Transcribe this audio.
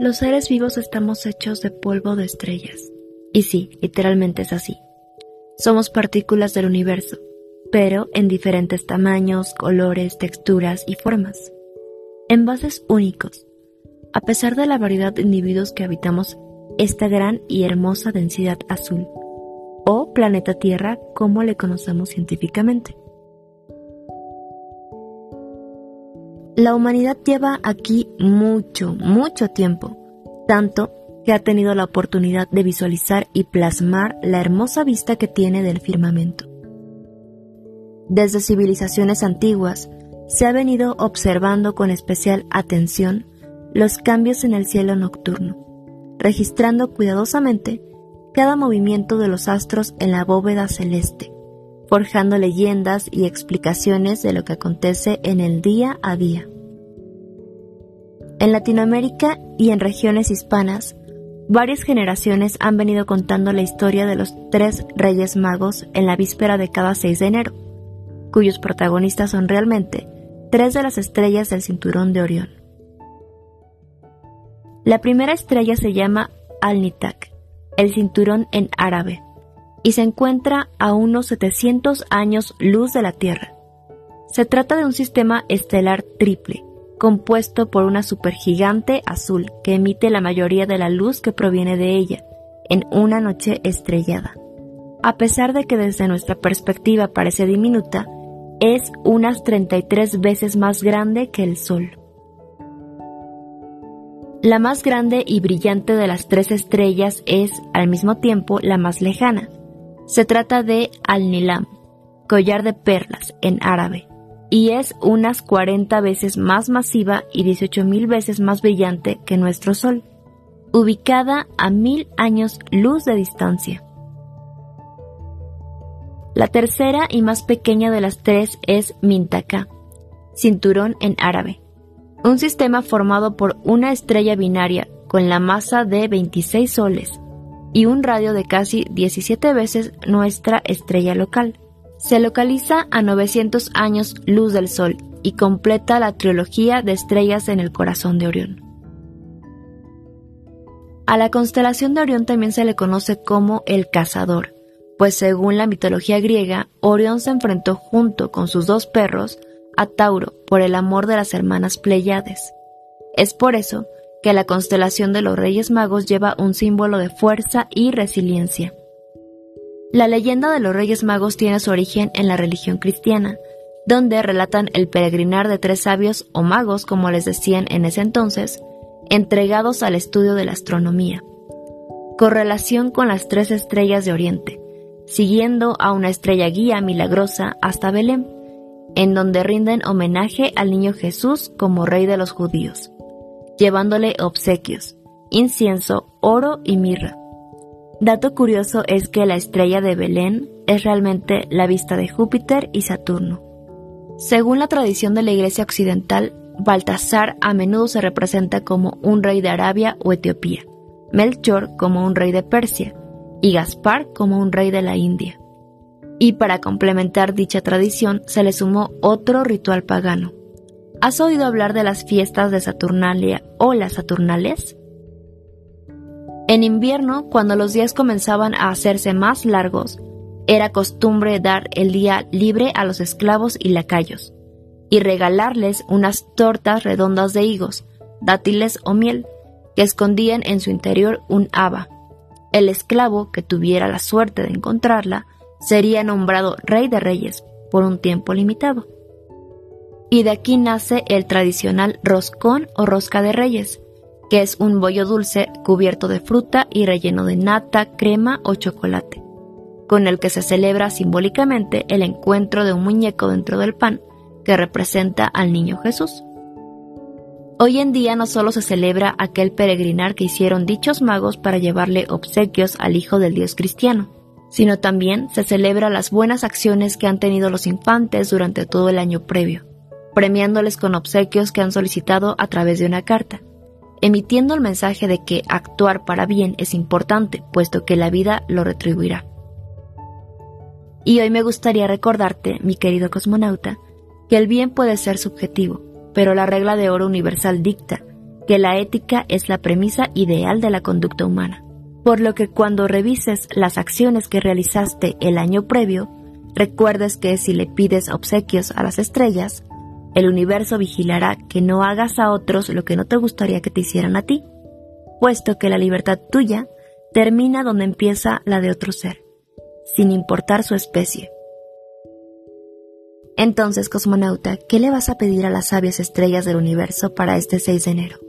Los seres vivos estamos hechos de polvo de estrellas. Y sí, literalmente es así. Somos partículas del universo, pero en diferentes tamaños, colores, texturas y formas. Envases únicos. A pesar de la variedad de individuos que habitamos esta gran y hermosa densidad azul, o planeta Tierra como le conocemos científicamente. La humanidad lleva aquí mucho, mucho tiempo, tanto que ha tenido la oportunidad de visualizar y plasmar la hermosa vista que tiene del firmamento. Desde civilizaciones antiguas, se ha venido observando con especial atención los cambios en el cielo nocturno, registrando cuidadosamente cada movimiento de los astros en la bóveda celeste, forjando leyendas y explicaciones de lo que acontece en el día a día. En Latinoamérica y en regiones hispanas, varias generaciones han venido contando la historia de los tres Reyes Magos en la víspera de cada 6 de enero, cuyos protagonistas son realmente tres de las estrellas del cinturón de Orión. La primera estrella se llama Al-Nitak, el cinturón en árabe, y se encuentra a unos 700 años luz de la Tierra. Se trata de un sistema estelar triple, compuesto por una supergigante azul que emite la mayoría de la luz que proviene de ella, en una noche estrellada. A pesar de que desde nuestra perspectiva parece diminuta, es unas 33 veces más grande que el Sol. La más grande y brillante de las tres estrellas es, al mismo tiempo, la más lejana. Se trata de Al-Nilam, collar de perlas en árabe, y es unas 40 veces más masiva y 18.000 veces más brillante que nuestro Sol, ubicada a mil años luz de distancia. La tercera y más pequeña de las tres es Mintaka, cinturón en árabe un sistema formado por una estrella binaria con la masa de 26 soles y un radio de casi 17 veces nuestra estrella local. Se localiza a 900 años luz del Sol y completa la trilogía de estrellas en el corazón de Orión. A la constelación de Orión también se le conoce como el cazador, pues según la mitología griega, Orión se enfrentó junto con sus dos perros a Tauro por el amor de las hermanas Pleiades. Es por eso que la constelación de los Reyes Magos lleva un símbolo de fuerza y resiliencia. La leyenda de los Reyes Magos tiene su origen en la religión cristiana, donde relatan el peregrinar de tres sabios o magos, como les decían en ese entonces, entregados al estudio de la astronomía. Correlación con las tres estrellas de Oriente, siguiendo a una estrella guía milagrosa hasta Belén en donde rinden homenaje al niño Jesús como rey de los judíos, llevándole obsequios, incienso, oro y mirra. Dato curioso es que la estrella de Belén es realmente la vista de Júpiter y Saturno. Según la tradición de la Iglesia Occidental, Baltasar a menudo se representa como un rey de Arabia o Etiopía, Melchor como un rey de Persia y Gaspar como un rey de la India y para complementar dicha tradición se le sumó otro ritual pagano. ¿Has oído hablar de las fiestas de Saturnalia o las Saturnales? En invierno, cuando los días comenzaban a hacerse más largos, era costumbre dar el día libre a los esclavos y lacayos, y regalarles unas tortas redondas de higos, dátiles o miel, que escondían en su interior un haba. El esclavo que tuviera la suerte de encontrarla sería nombrado rey de reyes por un tiempo limitado. Y de aquí nace el tradicional roscón o rosca de reyes, que es un bollo dulce cubierto de fruta y relleno de nata, crema o chocolate, con el que se celebra simbólicamente el encuentro de un muñeco dentro del pan que representa al niño Jesús. Hoy en día no solo se celebra aquel peregrinar que hicieron dichos magos para llevarle obsequios al Hijo del Dios cristiano, sino también se celebra las buenas acciones que han tenido los infantes durante todo el año previo, premiándoles con obsequios que han solicitado a través de una carta, emitiendo el mensaje de que actuar para bien es importante, puesto que la vida lo retribuirá. Y hoy me gustaría recordarte, mi querido cosmonauta, que el bien puede ser subjetivo, pero la regla de oro universal dicta que la ética es la premisa ideal de la conducta humana, por lo que cuando revises las acciones que realizaste el año previo, recuerdes que si le pides obsequios a las estrellas, el universo vigilará que no hagas a otros lo que no te gustaría que te hicieran a ti, puesto que la libertad tuya termina donde empieza la de otro ser, sin importar su especie. Entonces, cosmonauta, ¿qué le vas a pedir a las sabias estrellas del universo para este 6 de enero?